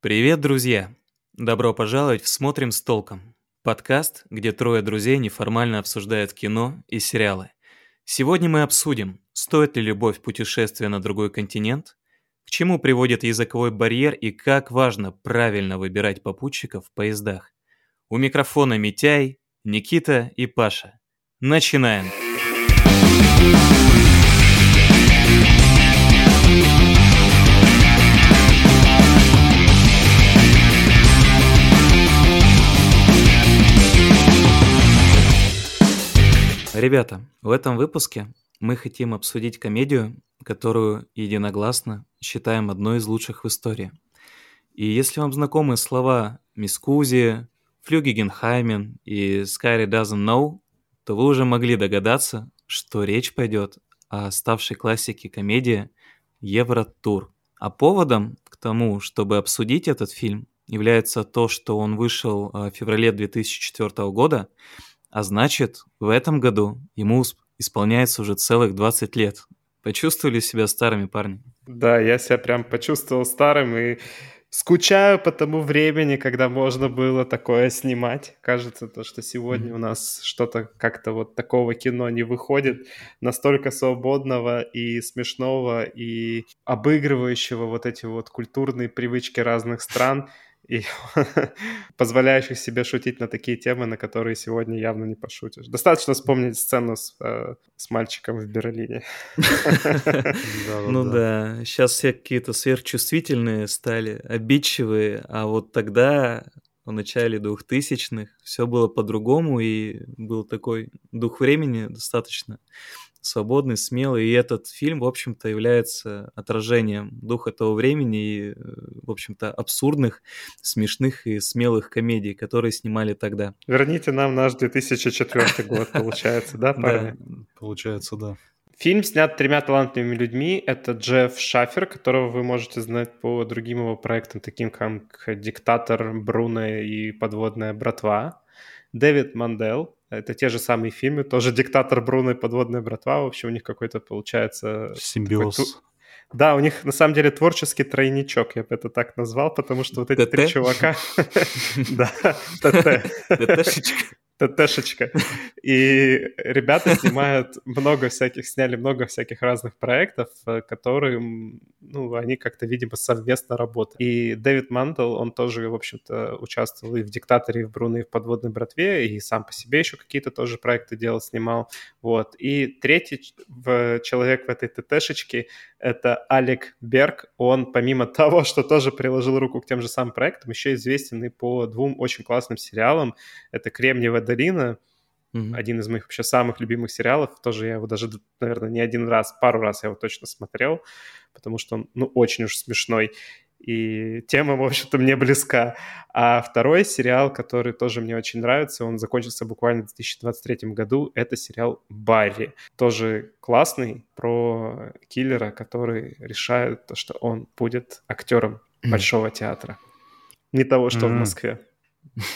Привет, друзья! Добро пожаловать в «Смотрим с толком» – подкаст, где трое друзей неформально обсуждают кино и сериалы. Сегодня мы обсудим, стоит ли любовь путешествия на другой континент, к чему приводит языковой барьер и как важно правильно выбирать попутчиков в поездах. У микрофона Митяй, Никита и Паша. Начинаем! Ребята, в этом выпуске мы хотим обсудить комедию, которую единогласно считаем одной из лучших в истории. И если вам знакомы слова «Мискузи», «Флюгегенхаймен» и «Skyry doesn't know», то вы уже могли догадаться, что речь пойдет о ставшей классике комедии «Евротур». А поводом к тому, чтобы обсудить этот фильм, является то, что он вышел э, в феврале 2004 года, а значит, в этом году ему исполняется уже целых 20 лет. Почувствовали себя старыми парни? Да, я себя прям почувствовал старым и скучаю по тому времени, когда можно было такое снимать. Кажется, то, что сегодня у нас что-то как-то вот такого кино не выходит, настолько свободного и смешного, и обыгрывающего вот эти вот культурные привычки разных стран и позволяющих себе шутить на такие темы, на которые сегодня явно не пошутишь. Достаточно вспомнить сцену с, э, с мальчиком в Берлине. Ну да, сейчас все какие-то сверхчувствительные стали, обидчивые, а вот тогда в начале двухтысячных все было по-другому, и был такой дух времени достаточно свободный, смелый. И этот фильм, в общем-то, является отражением духа того времени и, э, в общем-то, абсурдных, смешных и смелых комедий, которые снимали тогда. Верните нам наш 2004 год, получается, да, парни? Получается, да. Фильм снят тремя талантливыми людьми. Это Джефф Шафер, которого вы можете знать по другим его проектам, таким как «Диктатор», «Бруно» и «Подводная братва». Дэвид Мандел, это те же самые фильмы, тоже «Диктатор Бруно» и «Подводная братва». В общем, у них какой-то получается... Симбиоз. Такой... Да, у них на самом деле творческий тройничок, я бы это так назвал, потому что вот эти три чувака... Да, ТТ. ТТшечка. И ребята снимают много всяких, сняли много всяких разных проектов, э, которые, ну, они как-то, видимо, совместно работают. И Дэвид Мантл, он тоже, в общем-то, участвовал и в «Диктаторе», и в «Бруно», и в «Подводной братве», и сам по себе еще какие-то тоже проекты делал, снимал. Вот. И третий человек в этой ТТшечке — это Алек Берг. Он, помимо того, что тоже приложил руку к тем же самым проектам, еще известен и по двум очень классным сериалам. Это «Кремниевая долина», Mm-hmm. Один из моих вообще самых любимых сериалов. Тоже я его даже, наверное, не один раз, пару раз я его точно смотрел, потому что он, ну, очень уж смешной. И тема, в общем-то, мне близка. А второй сериал, который тоже мне очень нравится, он закончился буквально в 2023 году, это сериал «Барри». Тоже классный, про киллера, который решает то, что он будет актером Большого театра. Не того, что mm-hmm. в Москве.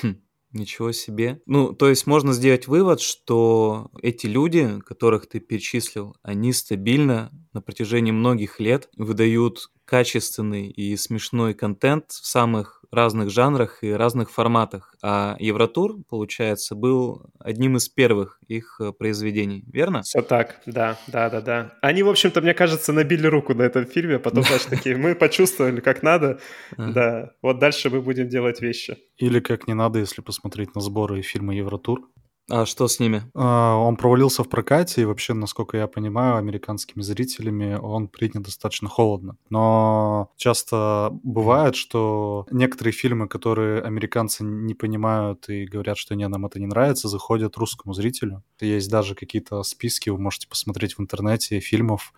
Ничего себе. Ну, то есть можно сделать вывод, что эти люди, которых ты перечислил, они стабильно на протяжении многих лет выдают качественный и смешной контент в самых разных жанрах и разных форматах. А Евротур, получается, был одним из первых их э, произведений, верно? Все так, да, да, да, да. Они, в общем-то, мне кажется, набили руку на этом фильме, потом, значит, такие, мы почувствовали, как надо, да, вот дальше мы будем делать вещи. Или как не надо, если посмотреть на сборы фильма Евротур. А что с ними? А, он провалился в прокате, и вообще, насколько я понимаю, американскими зрителями он принят достаточно холодно. Но часто бывает, что некоторые фильмы, которые американцы не понимают и говорят, что не, нам это не нравится, заходят русскому зрителю. Есть даже какие-то списки, вы можете посмотреть в интернете фильмов,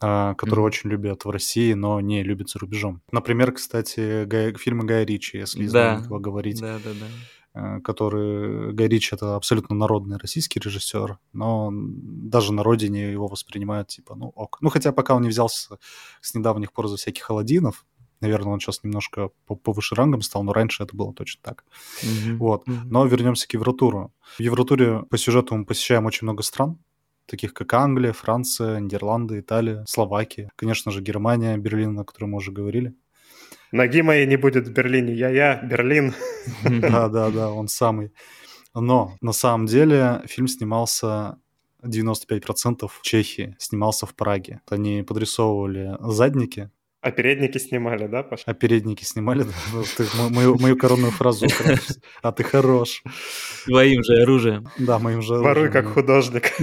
а, которые mm-hmm. очень любят в России, но не любят за рубежом. Например, кстати, Гай, фильмы Гая Ричи, если да. из говорить. Да, да, да. Э, который Гай это абсолютно народный российский режиссер, но даже на родине его воспринимают типа, ну ок. Ну хотя пока он не взялся с недавних пор за всяких Аладдинов, наверное, он сейчас немножко повыше рангом стал, но раньше это было точно так. Mm-hmm. Вот. Mm-hmm. Но вернемся к Евротуру. В Евротуре по сюжету мы посещаем очень много стран, таких как Англия, Франция, Нидерланды, Италия, Словакия, конечно же, Германия, Берлин, о которой мы уже говорили. Ноги моей не будет в Берлине. Я-я, Берлин. Да-да-да, он самый. Но на самом деле фильм снимался 95% в Чехии, снимался в Праге. Они подрисовывали задники а передники снимали, да, Паша? А передники снимали, да. Ты мою, мою коронную фразу А ты хорош. Твоим же оружием. Да, моим же оружием. Воруй как художник.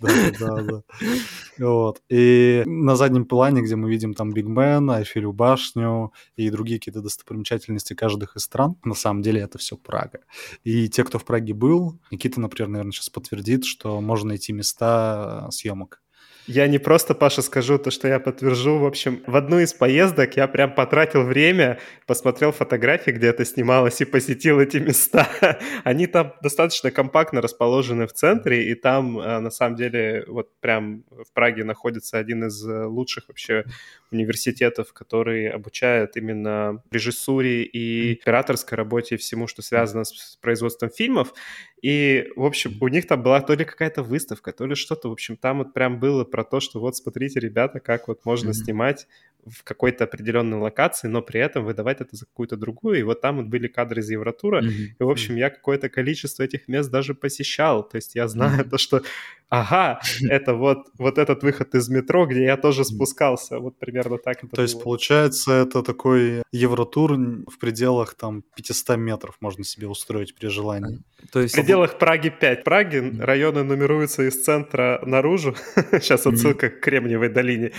Да, да, да. Вот. И на заднем плане, где мы видим там Биг Бен, Айфелю башню и другие какие-то достопримечательности каждых из стран, на самом деле это все Прага. И те, кто в Праге был, Никита, например, наверное, сейчас подтвердит, что можно найти места съемок я не просто, Паша, скажу то, что я подтвержу. В общем, в одну из поездок я прям потратил время, посмотрел фотографии, где это снималось, и посетил эти места. Они там достаточно компактно расположены в центре, и там, э, на самом деле, вот прям в Праге находится один из э, лучших вообще университетов, который обучает именно режиссуре и операторской работе и всему, что связано с производством фильмов. И, в общем, у них там была то ли какая-то выставка, то ли что-то. В общем, там вот прям было про то, что вот смотрите, ребята, как вот можно mm-hmm. снимать в какой-то определенной локации, но при этом выдавать это за какую-то другую. И вот там вот были кадры из Евротура. Mm-hmm. И, в общем, я какое-то количество этих мест даже посещал. То есть я знаю mm-hmm. то, что ага, это вот, вот этот выход из метро, где я тоже спускался. Вот примерно так это То было. есть, получается, это такой Евротур в пределах там 500 метров можно себе устроить при желании. То есть... В пределах Праги 5. Праги районы нумеруются из центра наружу. Сейчас отсылка к Кремниевой долине.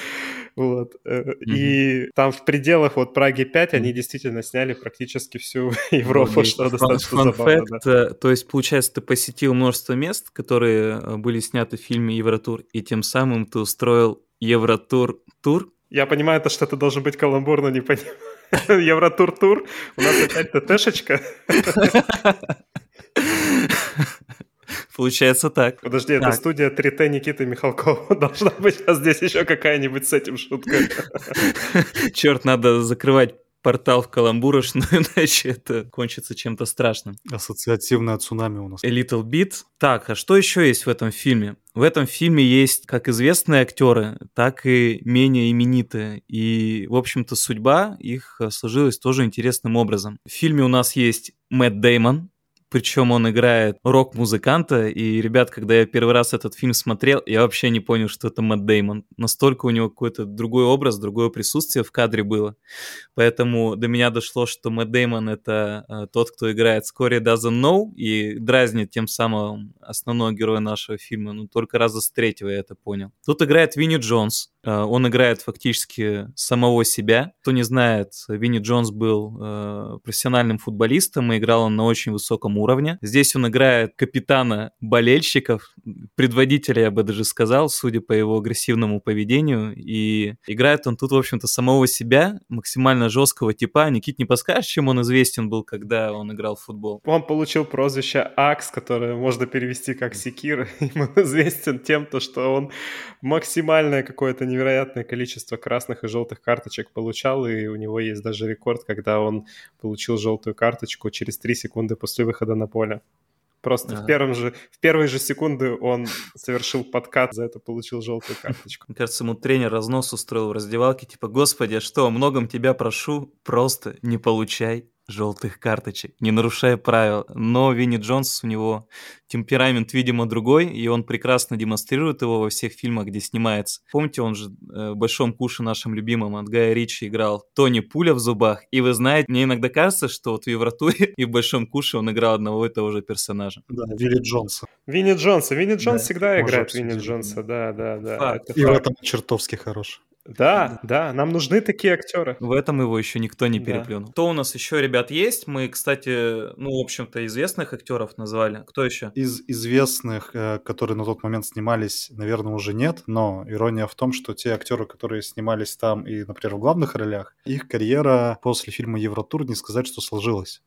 Вот. Э, и там в пределах вот Праги 5 они действительно сняли практически всю Европу, что достаточно забавно. Э, то есть, получается, ты посетил множество мест, которые э, были сняты в фильме Евротур, и тем самым ты устроил Евротур тур? Я понимаю, это что-то должен быть каламбур, но не понимаю. Евротур-тур. У нас опять ТТшечка. Получается так. Подожди, так. это студия 3Т Никиты Михалкова. Должна быть а здесь еще какая-нибудь с этим шутка. Черт, надо закрывать портал в каламбурочную, иначе это кончится чем-то страшным. Ассоциативное цунами у нас. A Little Bit. Так, а что еще есть в этом фильме? В этом фильме есть как известные актеры, так и менее именитые. И, в общем-то, судьба их сложилась тоже интересным образом. В фильме у нас есть Мэтт Деймон, причем он играет рок-музыканта, и, ребят, когда я первый раз этот фильм смотрел, я вообще не понял, что это Мэтт Деймон. Настолько у него какой-то другой образ, другое присутствие в кадре было. Поэтому до меня дошло, что Мэтт Деймон — это э, тот, кто играет Скори Doesn't Know и дразнит тем самым основного героя нашего фильма. Ну, только раза с третьего я это понял. Тут играет Винни Джонс, он играет фактически самого себя. Кто не знает, Винни Джонс был э, профессиональным футболистом и играл он на очень высоком уровне. Здесь он играет капитана болельщиков, предводителя, я бы даже сказал, судя по его агрессивному поведению. И играет он тут, в общем-то, самого себя, максимально жесткого типа. Никит, не подскажешь, чем он известен был, когда он играл в футбол? Он получил прозвище Акс, которое можно перевести как Секир. Ему известен тем, то, что он максимальное какое-то невероятное количество красных и желтых карточек получал, и у него есть даже рекорд, когда он получил желтую карточку через 3 секунды после выхода на поле. Просто ага. в, первом же, в первые же секунды он совершил подкат, за это получил желтую карточку. Мне кажется, ему тренер разнос устроил в раздевалке, типа, господи, что, о многом тебя прошу, просто не получай желтых карточек, не нарушая правил. Но Винни Джонс, у него темперамент, видимо, другой, и он прекрасно демонстрирует его во всех фильмах, где снимается. Помните, он же э, в «Большом куше» нашим любимым от Гая Ричи играл Тони Пуля в зубах. И вы знаете, мне иногда кажется, что вот в «Евротуре» и в «Большом куше» он играл одного и того же персонажа. Да, Винни Джонса. Винни Джонса. Винни Джонс да, всегда играет Винни Джонса, да, да, да. Факт. И факт. в этом чертовски хорош. Да, да, нам нужны такие актеры. В этом его еще никто не переплюнул. Да. Кто у нас еще, ребят, есть? Мы, кстати, ну, в общем-то, известных актеров назвали. Кто еще? Из известных, э, которые на тот момент снимались, наверное, уже нет, но ирония в том, что те актеры, которые снимались там и, например, в главных ролях, их карьера после фильма «Евротур» не сказать, что сложилась.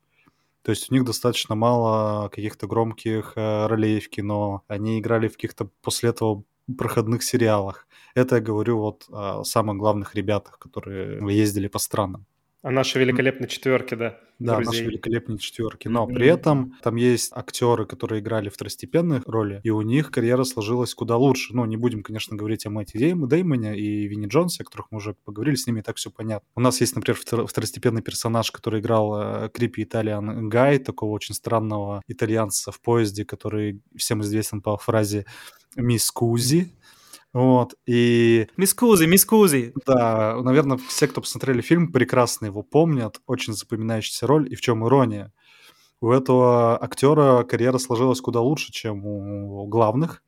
То есть у них достаточно мало каких-то громких э, ролей в кино. Они играли в каких-то после этого проходных сериалах. Это я говорю вот о самых главных ребятах, которые ездили по странам. О нашей великолепной четверке, да. Да, друзей. наши великолепные четверки. Но mm-hmm. при этом там есть актеры, которые играли второстепенных роли, и у них карьера сложилась куда лучше. Ну, не будем, конечно, говорить о Мэтте Деймоне и Винни Джонсе, о которых мы уже поговорили, с ними и так все понятно. У нас есть, например, второстепенный персонаж, который играл э, Крипи Италиан Гай, такого очень странного итальянца в поезде, который всем известен по фразе «Мисс Кузи». Вот, и... Мискузи, мискузи. Да, наверное, все, кто посмотрели фильм, прекрасно его помнят. Очень запоминающаяся роль. И в чем ирония? У этого актера карьера сложилась куда лучше, чем у главных.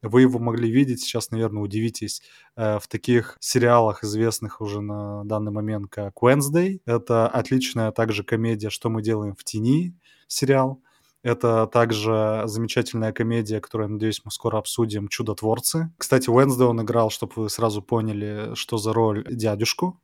Вы его могли видеть, сейчас, наверное, удивитесь, э, в таких сериалах, известных уже на данный момент, как Wednesday. Это отличная также комедия «Что мы делаем в тени» сериал. Это также замечательная комедия, которую, надеюсь, мы скоро обсудим, «Чудотворцы». Кстати, Уэнсдей он играл, чтобы вы сразу поняли, что за роль дядюшку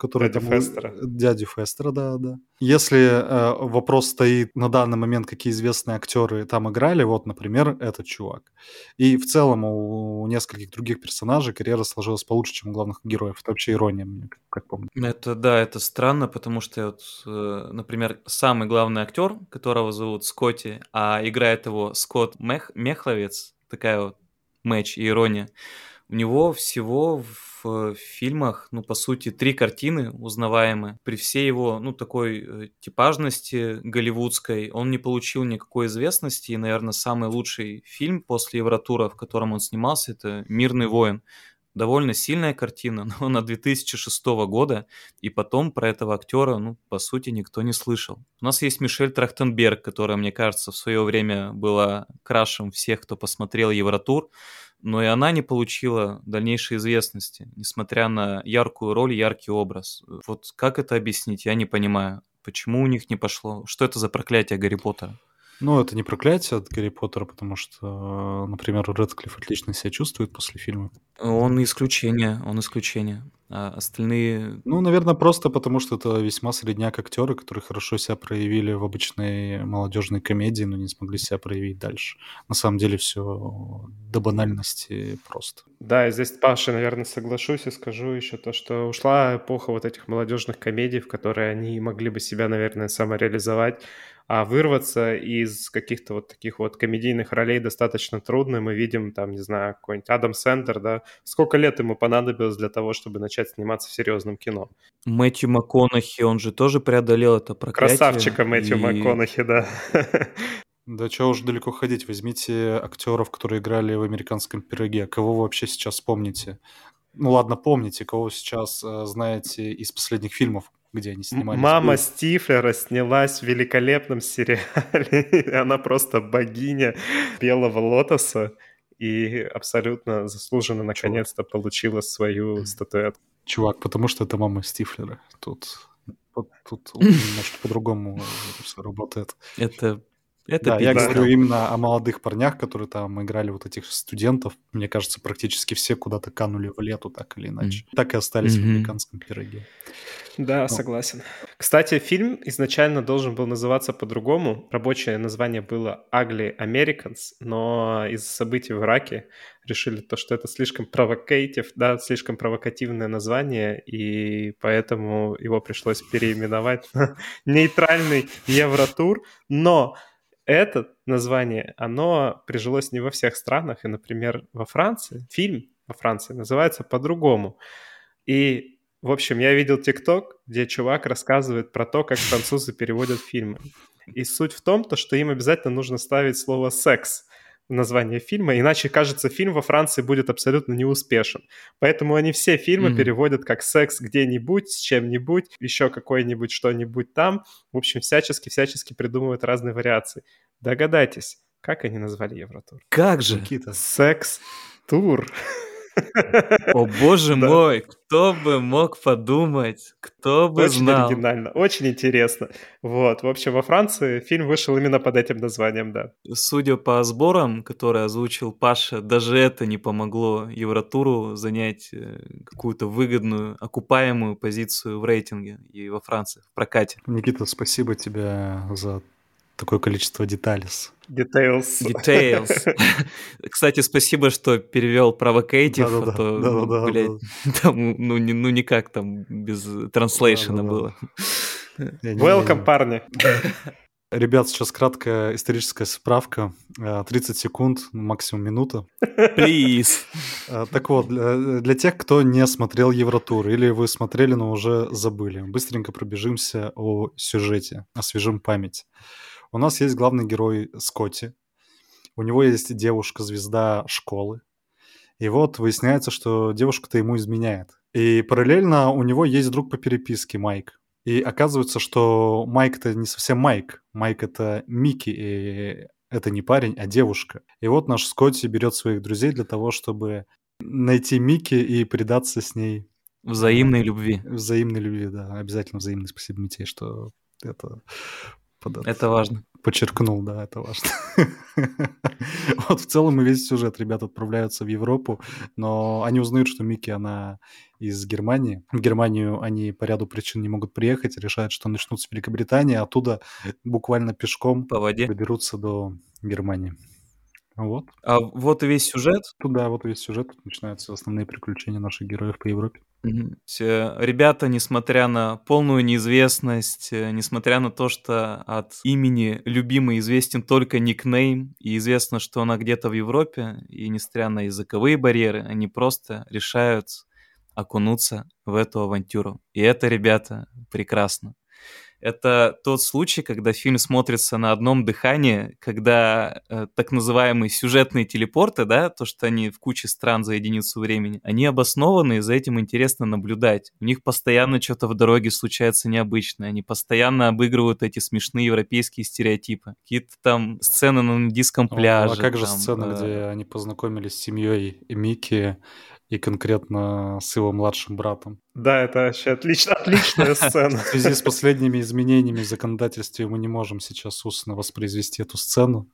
который Дядя там... Фестера. Дядю Фестера, да, да. Если э, вопрос стоит на данный момент, какие известные актеры там играли, вот, например, этот чувак. И в целом у, у нескольких других персонажей карьера сложилась получше, чем у главных героев. Это вообще ирония, мне как, как помню. Это, да, это странно, потому что, вот, э, например, самый главный актер, которого зовут Скотти, а играет его Скотт Мех, Мехловец, такая вот матч и ирония, у него всего в фильмах, ну, по сути, три картины узнаваемые. При всей его, ну, такой э, типажности голливудской, он не получил никакой известности. И, наверное, самый лучший фильм после Евротура, в котором он снимался, это «Мирный воин». Довольно сильная картина, но она 2006 года, и потом про этого актера, ну, по сути, никто не слышал. У нас есть Мишель Трахтенберг, которая, мне кажется, в свое время была крашем всех, кто посмотрел Евротур но и она не получила дальнейшей известности, несмотря на яркую роль, яркий образ. Вот как это объяснить, я не понимаю. Почему у них не пошло? Что это за проклятие Гарри Поттера? Ну, это не проклятие от Гарри Поттера, потому что, например, Редклифф отлично себя чувствует после фильма. Он исключение, он исключение. А остальные... Ну, наверное, просто потому, что это весьма средняк актеры, которые хорошо себя проявили в обычной молодежной комедии, но не смогли себя проявить дальше. На самом деле все до банальности просто. Да, и здесь, Паша, наверное, соглашусь и скажу еще то, что ушла эпоха вот этих молодежных комедий, в которые они могли бы себя, наверное, самореализовать а вырваться из каких-то вот таких вот комедийных ролей достаточно трудно. Мы видим там, не знаю, какой-нибудь Адам Сендер, да, сколько лет ему понадобилось для того, чтобы начать сниматься в серьезном кино. Мэтью МакКонахи, он же тоже преодолел это проклятие. Красавчика Мэтью и... МакКонахи, да. Да чего уж далеко ходить. Возьмите актеров, которые играли в «Американском пироге». Кого вы вообще сейчас помните? Ну ладно, помните, кого сейчас э, знаете из последних фильмов, где они снимались. Мама Стифлера снялась в великолепном сериале. Она просто богиня Белого Лотоса и абсолютно заслуженно наконец-то получила свою статуэтку. Чувак, потому что это мама Стифлера. Тут, тут немножко по-другому все работает. Это это да, я говорю именно о молодых парнях, которые там играли вот этих студентов. Мне кажется, практически все куда-то канули в лету, так или иначе. Mm. Так и остались mm-hmm. в американском пироге. Да, ну. согласен. Кстати, фильм изначально должен был называться по-другому. Рабочее название было Ugly Americans, но из событий в Ираке решили то, что это слишком провокатив, да, слишком провокативное название, и поэтому его пришлось переименовать на нейтральный Евротур. Но это название, оно прижилось не во всех странах, и, например, во Франции, фильм во Франции называется по-другому. И, в общем, я видел ТикТок, где чувак рассказывает про то, как французы переводят фильмы. И суть в том, то, что им обязательно нужно ставить слово «секс», название фильма, иначе, кажется, фильм во Франции будет абсолютно неуспешен. Поэтому они все фильмы mm-hmm. переводят как «секс где-нибудь», с чем-нибудь, еще какой-нибудь что-нибудь там. В общем, всячески-всячески придумывают разные вариации. Догадайтесь, как они назвали Евротур? Как же? Никита. Секс-тур. О боже мой, кто бы мог подумать, кто бы очень знал. Очень оригинально, очень интересно. Вот, в общем, во Франции фильм вышел именно под этим названием, да. Судя по сборам, которые озвучил Паша, даже это не помогло Евротуру занять э, какую-то выгодную, окупаемую позицию в рейтинге и во Франции, в прокате. Никита, спасибо тебе за такое количество деталей. Details. Details. Кстати, спасибо, что перевел provocative, а то, ну, блядь, там, ну, не, ну никак там без транслейшена было. Welcome, парни. Ребят, сейчас краткая историческая справка. 30 э, секунд, максимум минута. Please. Э, так вот, для, для тех, кто не смотрел Евротур, или вы смотрели, но уже забыли, быстренько пробежимся о сюжете, освежим память. У нас есть главный герой Скотти. У него есть девушка-звезда школы. И вот выясняется, что девушка-то ему изменяет. И параллельно у него есть друг по переписке Майк. И оказывается, что Майк это не совсем Майк. Майк это Микки, и это не парень, а девушка. И вот наш Скотти берет своих друзей для того, чтобы найти Микки и предаться с ней. Взаимной любви. Взаимной любви, да. Обязательно взаимной. Спасибо, Митей, что это... Это важно. Подчеркнул, да, это важно. Вот в целом и весь сюжет. Ребята отправляются в Европу, но они узнают, что Микки, она из Германии. В Германию они по ряду причин не могут приехать, решают, что начнут с Великобритании, оттуда буквально пешком по воде доберутся до Германии. Вот. А вот и весь сюжет? Туда, вот весь сюжет. Тут начинаются основные приключения наших героев по Европе. Угу. Ребята, несмотря на полную неизвестность, э, несмотря на то, что от имени любимый известен только никнейм, и известно, что она где-то в Европе, и несмотря на языковые барьеры, они просто решают окунуться в эту авантюру. И это, ребята, прекрасно это тот случай, когда фильм смотрится на одном дыхании, когда э, так называемые сюжетные телепорты, да, то, что они в куче стран за единицу времени, они обоснованы, и за этим интересно наблюдать. У них постоянно что-то в дороге случается необычное, они постоянно обыгрывают эти смешные европейские стереотипы. Какие-то там сцены на нудистском пляже. А как же там, сцена, э... где они познакомились с семьей Микки, и конкретно с его младшим братом. Да, это вообще отлично, отличная сцена. В связи с последними изменениями в законодательстве мы не можем сейчас устно воспроизвести эту сцену,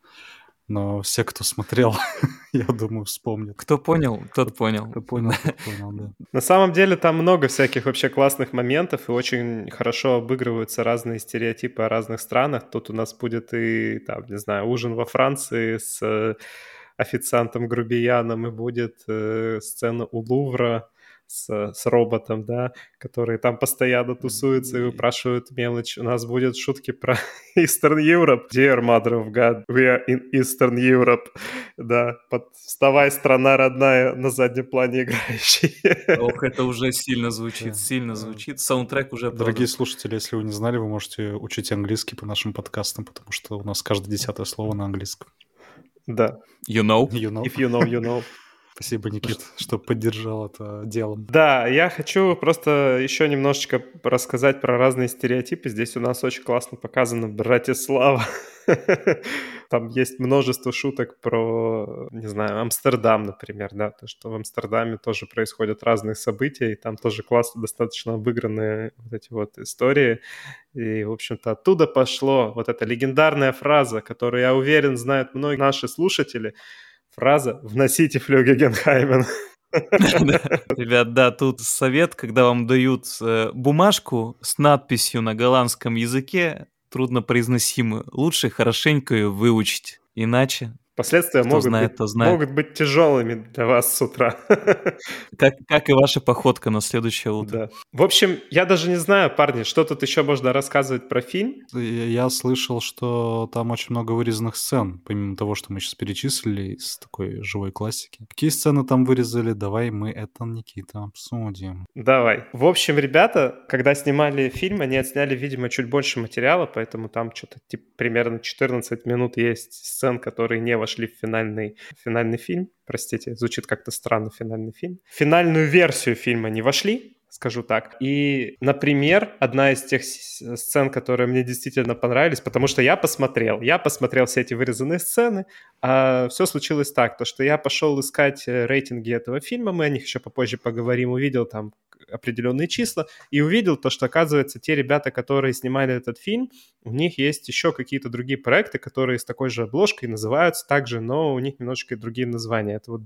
но все, кто смотрел, я думаю, вспомнят. Кто понял, тот понял. Кто понял, тот понял, да. На самом деле там много всяких вообще классных моментов, и очень хорошо обыгрываются разные стереотипы о разных странах. Тут у нас будет и, там, не знаю, ужин во Франции с официантом грубияном и будет э, сцена у Лувра с, с роботом, да, который там постоянно тусуется и выпрашивают мелочь. У нас будет шутки про Eastern Europe. Dear Mother of God, we are in Eastern Europe. Да, под «Вставай, страна родная» на заднем плане играющий. Ох, это уже сильно звучит, сильно звучит. Саундтрек уже Дорогие слушатели, если вы не знали, вы можете учить английский по нашим подкастам, потому что у нас каждое десятое слово на английском. Да. You know? You know. If you know, you know. Спасибо, Никит, что поддержал это делом. Да, я хочу просто еще немножечко рассказать про разные стереотипы. Здесь у нас очень классно показано Братислава. Там есть множество шуток про, не знаю, Амстердам, например, да, то, что в Амстердаме тоже происходят разные события, и там тоже классно достаточно обыгранные вот эти вот истории. И, в общем-то, оттуда пошло вот эта легендарная фраза, которую, я уверен, знают многие наши слушатели — фраза «вносите флюги Генхаймен». Ребят, да, тут совет, когда вам дают э, бумажку с надписью на голландском языке, труднопроизносимую, лучше хорошенько ее выучить, иначе Последствия кто могут, знает, быть, знает. могут быть тяжелыми для вас с утра. Как, как и ваша походка на следующее утро. Да. В общем, я даже не знаю, парни, что тут еще можно рассказывать про фильм. Я слышал, что там очень много вырезанных сцен, помимо того, что мы сейчас перечислили из такой живой классики. Какие сцены там вырезали? Давай мы это, Никита, обсудим. Давай. В общем, ребята, когда снимали фильм, они отсняли, видимо, чуть больше материала, поэтому там что-то типа примерно 14 минут есть сцен, которые не вошли в финальный, финальный фильм. Простите, звучит как-то странно финальный фильм. Финальную версию фильма не вошли, скажу так. И, например, одна из тех сцен, которые мне действительно понравились, потому что я посмотрел, я посмотрел все эти вырезанные сцены, а все случилось так, то что я пошел искать э, рейтинги этого фильма, мы о них еще попозже поговорим, увидел там определенные числа и увидел то, что, оказывается, те ребята, которые снимали этот фильм, у них есть еще какие-то другие проекты, которые с такой же обложкой называются также, но у них немножечко другие названия. Это вот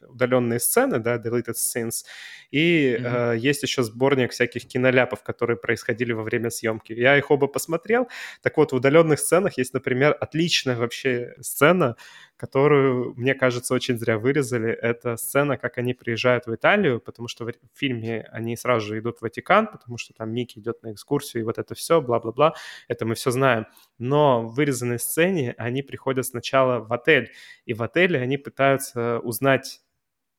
удаленные сцены, да, deleted scenes, и mm-hmm. э, есть еще сборник всяких киноляпов, которые происходили во время съемки. Я их оба посмотрел. Так вот, в удаленных сценах есть, например, отличная вообще сцена, которую, мне кажется, очень зря вырезали. Это сцена, как они приезжают в Италию, потому что в фильме они сразу же идут в Ватикан, потому что там Микки идет на экскурсию, и вот это все, бла-бла-бла. Это мы все знаем. Но в вырезанной сцене они приходят сначала в отель, и в отеле они пытаются узнать,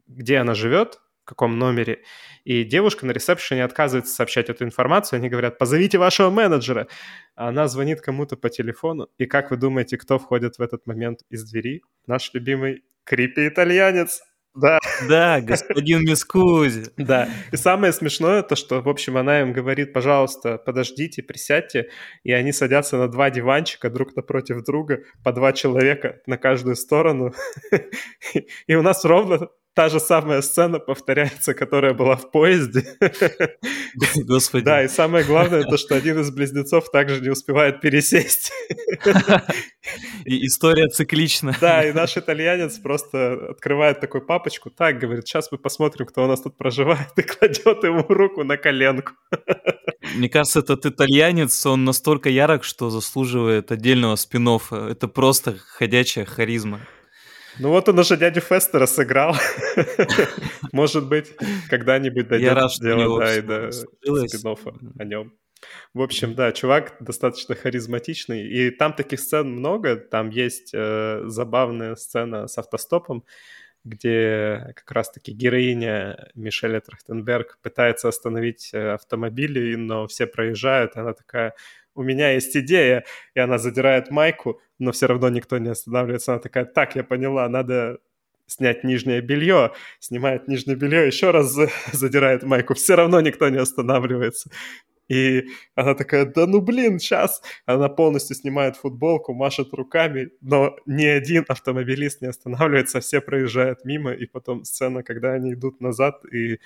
где она живет, в каком номере. И девушка на ресепшене отказывается сообщать эту информацию. Они говорят, позовите вашего менеджера. Она звонит кому-то по телефону. И как вы думаете, кто входит в этот момент из двери? Наш любимый крипи-итальянец. Да. Да, господин Мискузи. Да. И самое смешное то, что, в общем, она им говорит, пожалуйста, подождите, присядьте. И они садятся на два диванчика друг напротив друга, по два человека на каждую сторону. И у нас ровно та же самая сцена повторяется, которая была в поезде. Господи. Да, и самое главное, то, что один из близнецов также не успевает пересесть. И история циклична. Да, и наш итальянец просто открывает такую папочку, так, говорит, сейчас мы посмотрим, кто у нас тут проживает, и кладет ему руку на коленку. Мне кажется, этот итальянец, он настолько ярок, что заслуживает отдельного спин -оффа. Это просто ходячая харизма. Ну вот он уже дядю Фестера сыграл. Может быть, когда-нибудь дойдет дело да, и до спин о нем. В общем, да, чувак достаточно харизматичный, и там таких сцен много. Там есть э, забавная сцена с автостопом, где как раз-таки героиня Мишеля Трахтенберг пытается остановить э, автомобили, но все проезжают, и она такая, у меня есть идея, и она задирает майку, но все равно никто не останавливается. Она такая, так, я поняла, надо снять нижнее белье, снимает нижнее белье, еще раз задирает майку, все равно никто не останавливается. И она такая, да ну блин, сейчас. Она полностью снимает футболку, машет руками, но ни один автомобилист не останавливается, все проезжают мимо, и потом сцена, когда они идут назад, и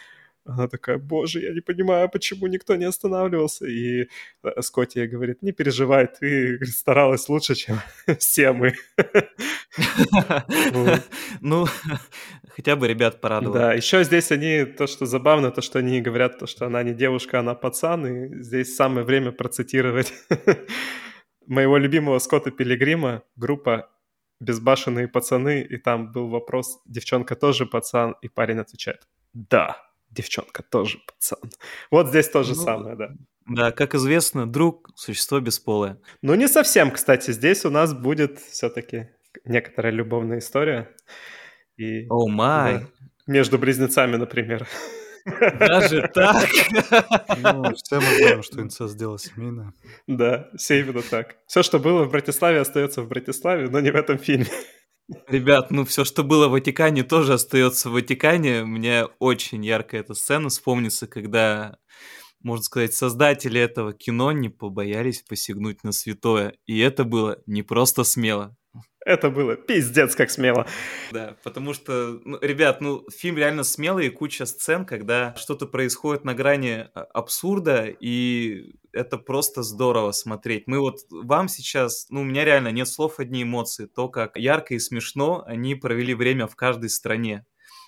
она такая, боже, я не понимаю, почему никто не останавливался. И э, Скотти говорит, не переживай, ты старалась лучше, чем все мы. Ну, хотя бы ребят порадовало. Да, еще здесь они, то, что забавно, то, что они говорят, то, что она не девушка, она пацан, и здесь самое время процитировать моего любимого Скотта Пилигрима, группа «Безбашенные пацаны», и там был вопрос, девчонка тоже пацан, и парень отвечает «Да» девчонка тоже пацан. Вот здесь то же ну, самое, да. Да, как известно, друг – существо бесполое. Ну, не совсем, кстати. Здесь у нас будет все-таки некоторая любовная история. И, О, oh май! Да, между близнецами, например. Даже так? Ну, все мы знаем, что инцест дело семейное. Да, все именно так. Все, что было в Братиславе, остается в Братиславе, но не в этом фильме. Ребят, ну все, что было в Ватикане, тоже остается в Ватикане. Мне очень ярко эта сцена вспомнится, когда, можно сказать, создатели этого кино не побоялись посягнуть на святое. И это было не просто смело. Это было пиздец как смело. Да, потому что, ну, ребят, ну, фильм реально смелый и куча сцен, когда что-то происходит на грани а, абсурда, и это просто здорово смотреть. Мы вот вам сейчас, ну, у меня реально нет слов, одни эмоции. То, как ярко и смешно они провели время в каждой стране.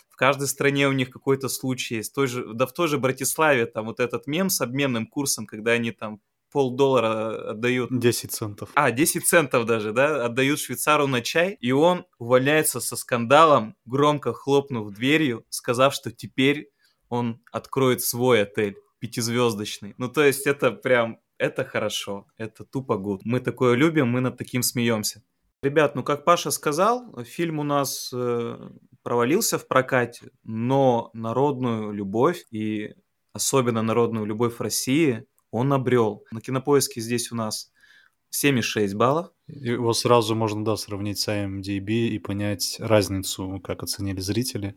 В каждой стране у них какой-то случай есть. Той же, да в той же Братиславе там вот этот мем с обменным курсом, когда они там полдоллара отдают... 10 центов. А, 10 центов даже, да, отдают швейцару на чай, и он увольняется со скандалом, громко хлопнув дверью, сказав, что теперь он откроет свой отель пятизвездочный. Ну, то есть это прям, это хорошо, это тупо гуд. Мы такое любим, мы над таким смеемся. Ребят, ну как Паша сказал, фильм у нас э, провалился в прокате, но народную любовь и особенно народную любовь в России он обрел. На кинопоиске здесь у нас 7,6 баллов. Его сразу можно, да, сравнить с IMDb и понять разницу, как оценили зрители.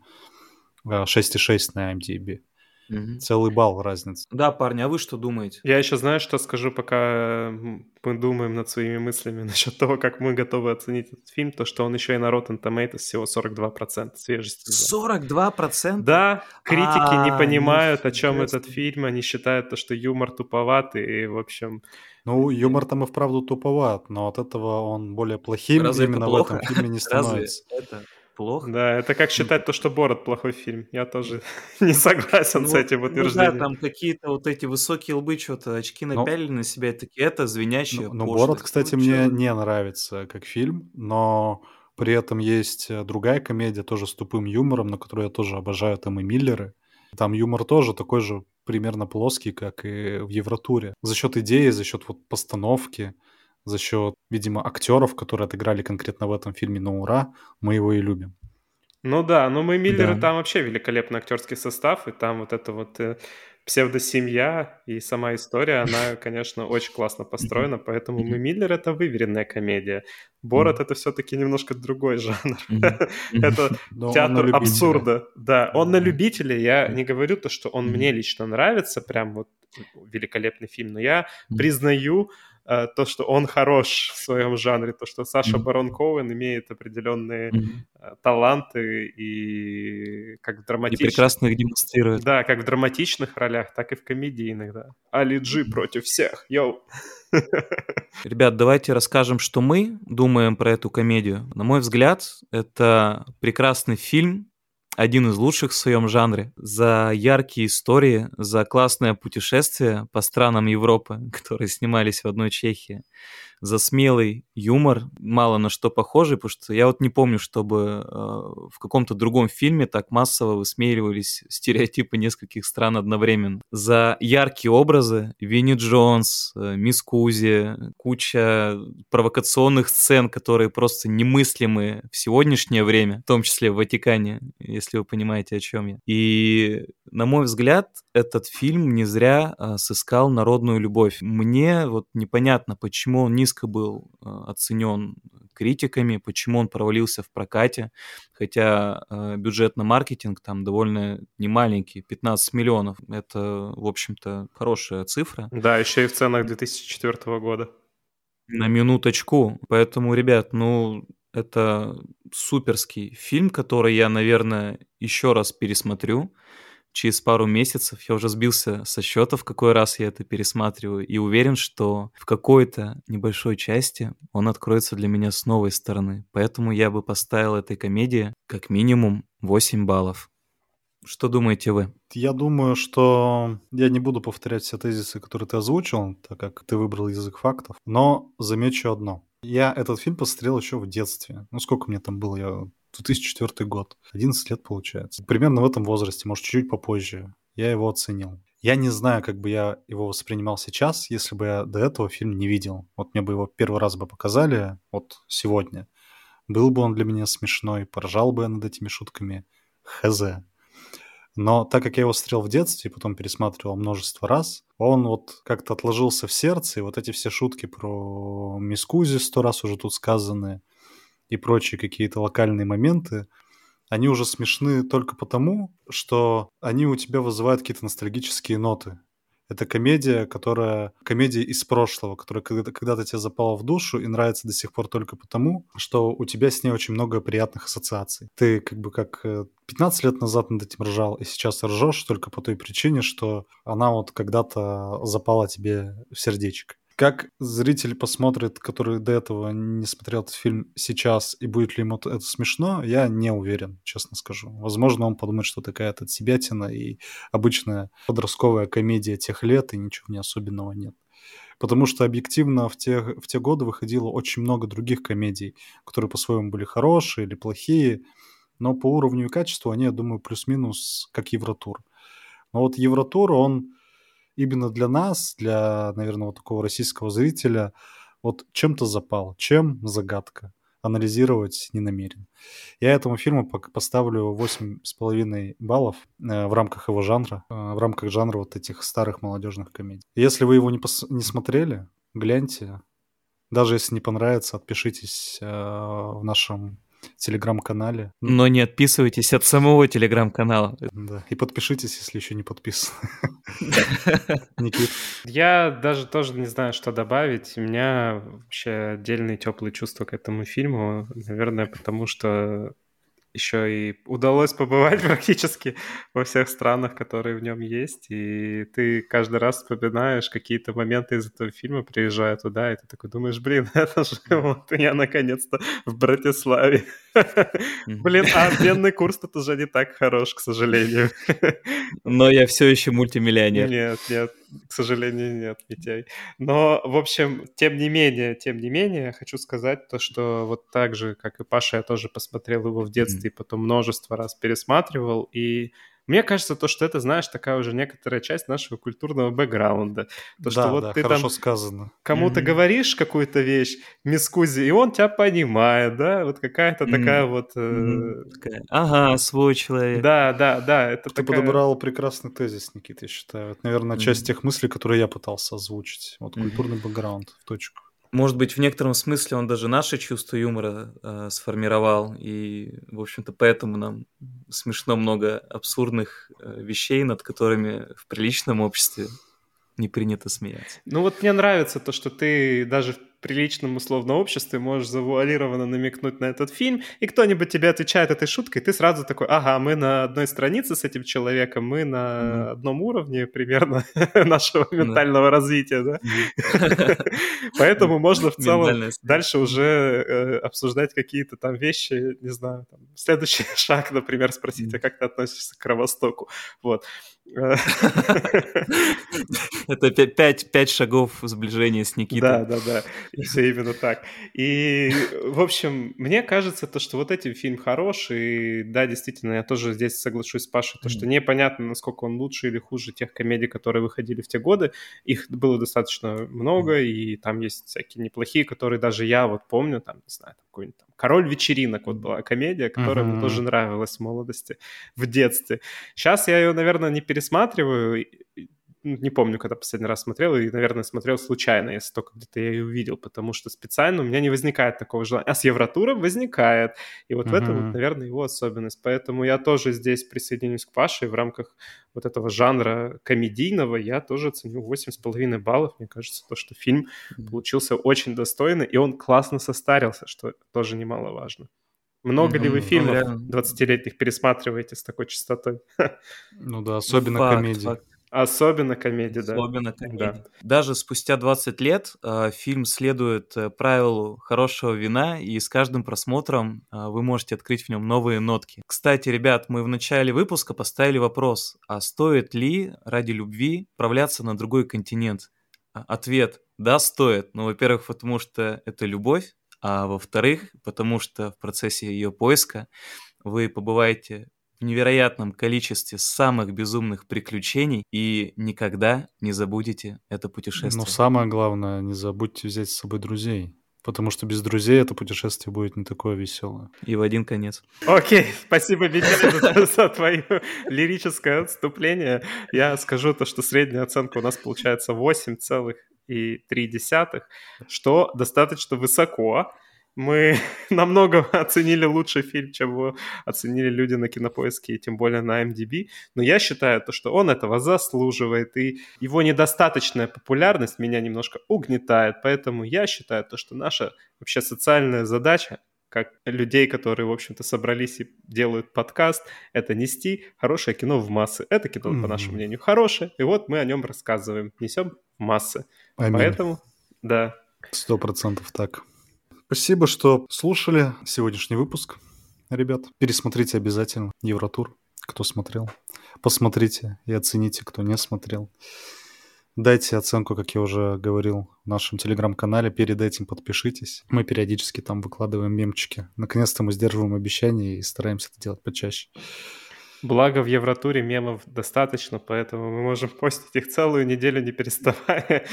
6,6 на IMDb. Угу. Целый балл разница. Да, парни, а вы что думаете? Я еще знаю, что скажу, пока мы думаем над своими мыслями насчет того, как мы готовы оценить этот фильм, то, что он еще и на Rotten Tomatoes всего 42% свежести. 42%? Да, критики не а, понимают, о чем этот фильм, они считают, то, что юмор туповатый, и, в общем... Ну, юмор там и вправду туповат, но от этого он более плохим Разве именно в этом фильме не становится. Разве это плохо. Да, это как считать то, что Бород плохой фильм. Я тоже не согласен ну, с этим утверждением. Ну да, там какие-то вот эти высокие лбы, что-то очки напялили но, на себя, и такие, это звенящие Но, но Бород, кстати, ну, мне не нравится как фильм, но при этом есть э, другая комедия, тоже с тупым юмором, на которую я тоже обожаю, там и Миллеры. Там юмор тоже такой же примерно плоский, как и в Евротуре. За счет идеи, за счет вот постановки, за счет, видимо, актеров, которые отыграли конкретно в этом фильме на ура, мы его и любим. Ну да, но мы Миллеры да. там вообще великолепный актерский состав, и там вот это вот э, псевдосемья и сама история, она, конечно, очень классно построена, поэтому мы Миллер — это выверенная комедия. Борот — это все-таки немножко другой жанр. Это театр абсурда. Да, он на любителя. Я не говорю то, что он мне лично нравится, прям вот великолепный фильм, но я признаю, Э, то, что он хорош в своем жанре, то, что Саша. Барон Коуэн имеет определенные mm-hmm. таланты и как в драматичных... И прекрасно их демонстрирует. Да, как в драматичных ролях, так и в комедийных, да. Али Джи mm-hmm. против всех, йоу! Ребят, давайте расскажем, что мы думаем про эту комедию. На мой взгляд, это прекрасный фильм, один из лучших в своем жанре. За яркие истории, за классное путешествие по странам Европы, которые снимались в одной Чехии за смелый юмор, мало на что похожий, потому что я вот не помню, чтобы э, в каком-то другом фильме так массово высмеивались стереотипы нескольких стран одновременно. За яркие образы Винни Джонс, э, Мисс Кузи, куча провокационных сцен, которые просто немыслимы в сегодняшнее время, в том числе в Ватикане, если вы понимаете, о чем я. И, на мой взгляд, этот фильм не зря э, сыскал народную любовь. Мне вот непонятно, почему он низко низко был а, оценен критиками, почему он провалился в прокате, хотя э, бюджет на маркетинг там довольно немаленький, 15 миллионов. Это, в общем-то, хорошая цифра. Да, еще и в ценах 2004 года. На минуточку. Поэтому, ребят, ну, это суперский фильм, который я, наверное, еще раз пересмотрю через пару месяцев я уже сбился со счета, в какой раз я это пересматриваю, и уверен, что в какой-то небольшой части он откроется для меня с новой стороны. Поэтому я бы поставил этой комедии как минимум 8 баллов. Что думаете вы? Я думаю, что я не буду повторять все тезисы, которые ты озвучил, так как ты выбрал язык фактов, но замечу одно. Я этот фильм посмотрел еще в детстве. Ну, сколько мне там было? Я 2004 год. 11 лет получается. Примерно в этом возрасте, может, чуть-чуть попозже. Я его оценил. Я не знаю, как бы я его воспринимал сейчас, если бы я до этого фильм не видел. Вот мне бы его первый раз бы показали, вот сегодня. Был бы он для меня смешной, поржал бы я над этими шутками. Хз. Но так как я его смотрел в детстве и потом пересматривал множество раз, он вот как-то отложился в сердце, и вот эти все шутки про Мискузи сто раз уже тут сказаны, и прочие какие-то локальные моменты, они уже смешны только потому, что они у тебя вызывают какие-то ностальгические ноты. Это комедия, которая... Комедия из прошлого, которая когда-то тебе запала в душу и нравится до сих пор только потому, что у тебя с ней очень много приятных ассоциаций. Ты как бы как 15 э, лет назад над этим ржал, и сейчас ржешь только по той причине, что она вот когда-то запала тебе в сердечко. Как зритель посмотрит, который до этого не смотрел этот фильм сейчас, и будет ли ему это смешно, я не уверен, честно скажу. Возможно, он подумает, что такая-то себятина и обычная подростковая комедия тех лет, и ничего не особенного нет. Потому что объективно в те, в те годы выходило очень много других комедий, которые по-своему были хорошие или плохие, но по уровню и качеству они, я думаю, плюс-минус как Евротур. Но вот Евротур, он именно для нас, для, наверное, вот такого российского зрителя, вот чем-то запал, чем загадка. Анализировать не намерен. Я этому фильму поставлю 8,5 баллов э, в рамках его жанра, э, в рамках жанра вот этих старых молодежных комедий. Если вы его не, пос- не смотрели, гляньте. Даже если не понравится, отпишитесь э, в нашем телеграм-канале. Но не отписывайтесь от самого телеграм-канала. Да, и подпишитесь, если еще не подписаны. Никит? Я даже тоже не знаю, что добавить. У меня вообще отдельные теплые чувства к этому фильму. Наверное, потому что еще и удалось побывать практически во всех странах, которые в нем есть, и ты каждый раз вспоминаешь какие-то моменты из этого фильма, приезжая туда, и ты такой думаешь, блин, это же вот я наконец-то в Братиславе. Блин, а обменный курс тут уже не так хорош, к сожалению. Но я все еще мультимиллионер. Нет, нет, к сожалению, нет, Митяй. Но, в общем, тем не менее, тем не менее, хочу сказать то, что вот так же, как и Паша, я тоже посмотрел его в детстве и потом множество раз пересматривал, и мне кажется, то, что это, знаешь, такая уже некоторая часть нашего культурного бэкграунда. То, да, что вот да, ты хорошо там сказано. кому-то mm-hmm. говоришь какую-то вещь, мискузи, и он тебя понимает, да? Вот какая-то mm-hmm. такая вот... Э... Mm-hmm. Такая, ага, свой человек. Да, да, да. Это ты такая... подобрал прекрасный тезис, Никита, я считаю. Это, наверное, mm-hmm. часть тех мыслей, которые я пытался озвучить. Вот культурный mm-hmm. бэкграунд в точку может быть, в некотором смысле он даже наше чувство юмора э, сформировал, и, в общем-то, поэтому нам смешно много абсурдных э, вещей, над которыми в приличном обществе не принято смеяться. Ну вот мне нравится то, что ты даже приличном условно обществе можешь завуалированно намекнуть на этот фильм, и кто-нибудь тебе отвечает этой шуткой, и ты сразу такой, ага, мы на одной странице с этим человеком, мы на mm. одном уровне примерно нашего ментального развития, да? Поэтому можно в целом дальше уже э, обсуждать какие-то там вещи, не знаю, следующий шаг, например, спросить, а как ты относишься к Кровостоку? Вот. Это пять, пять шагов сближения с Никитой. Да, да, да. Все именно так. И, в общем, мне кажется, то, что вот этот фильм хорош, и да, действительно, я тоже здесь соглашусь с Пашей, то, что непонятно, насколько он лучше или хуже тех комедий, которые выходили в те годы. Их было достаточно много, и там есть всякие неплохие, которые даже я вот помню, там, не знаю, какой-нибудь там «Король вечеринок» вот была комедия, которая uh-huh. мне тоже нравилась в молодости, в детстве. Сейчас я ее, наверное, не пересматриваю, не помню, когда последний раз смотрел, и, наверное, смотрел случайно, если только где-то я ее увидел, потому что специально у меня не возникает такого желания. А с Евротуром возникает. И вот uh-huh. в этом, вот, наверное, его особенность. Поэтому я тоже здесь присоединюсь к Паше в рамках вот этого жанра комедийного я тоже ценю 8,5 баллов. Мне кажется, то, что фильм получился очень достойный, и он классно состарился, что тоже немаловажно. Много mm-hmm. ли вы фильмов 20-летних пересматриваете с такой частотой? Ну да, особенно факт, комедии. Факт. Особенно комедия, да. Особенно комедия. Да. Даже спустя 20 лет э, фильм следует э, правилу хорошего вина, и с каждым просмотром э, вы можете открыть в нем новые нотки. Кстати, ребят, мы в начале выпуска поставили вопрос, а стоит ли ради любви отправляться на другой континент? А, ответ – да, стоит. Ну, во-первых, потому что это любовь, а во-вторых, потому что в процессе ее поиска вы побываете в невероятном количестве самых безумных приключений и никогда не забудете это путешествие. Но самое главное, не забудьте взять с собой друзей. Потому что без друзей это путешествие будет не такое веселое. И в один конец. Окей, спасибо, Митя, за твое лирическое отступление. Я скажу то, что средняя оценка у нас получается 8,3, что достаточно высоко мы намного оценили лучший фильм, чем его оценили люди на Кинопоиске и тем более на MDB. Но я считаю, то, что он этого заслуживает, и его недостаточная популярность меня немножко угнетает. Поэтому я считаю, то, что наша вообще социальная задача как людей, которые, в общем-то, собрались и делают подкаст, это нести хорошее кино в массы. Это кино, mm-hmm. по нашему мнению, хорошее, и вот мы о нем рассказываем, несем массы. Аминь. Поэтому, да. Сто процентов так. Спасибо, что слушали сегодняшний выпуск, ребят. Пересмотрите обязательно Евротур, кто смотрел. Посмотрите и оцените, кто не смотрел. Дайте оценку, как я уже говорил, в нашем телеграм-канале. Перед этим подпишитесь. Мы периодически там выкладываем мемчики. Наконец-то мы сдерживаем обещания и стараемся это делать почаще. Благо в Евротуре мемов достаточно, поэтому мы можем постить их целую неделю не переставая.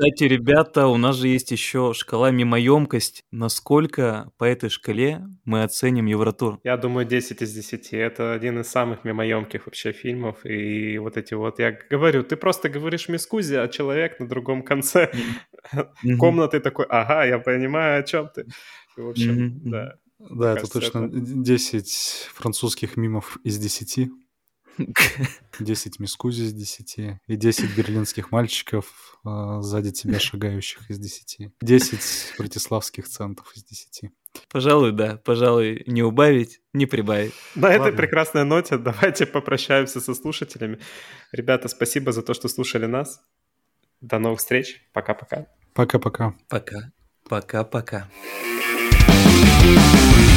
Кстати, ребята, у нас же есть еще шкала мимоемкость. Насколько по этой шкале мы оценим Евротур? Я думаю, 10 из 10. Это один из самых мимоемких вообще фильмов. И вот эти вот, я говорю, ты просто говоришь мискузи, а человек на другом конце комнаты такой, ага, я понимаю, о чем ты. В общем, да. Да, это точно 10 французских мимов из 10. 10 мискузи из 10 и 10 берлинских мальчиков э, сзади тебя шагающих из 10. 10 братиславских центов из 10. Пожалуй, да. Пожалуй, не убавить, не прибавить. На Ладно. этой прекрасной ноте давайте попрощаемся со слушателями. Ребята, спасибо за то, что слушали нас. До новых встреч. Пока-пока. Пока-пока. Пока. Пока-пока. Thank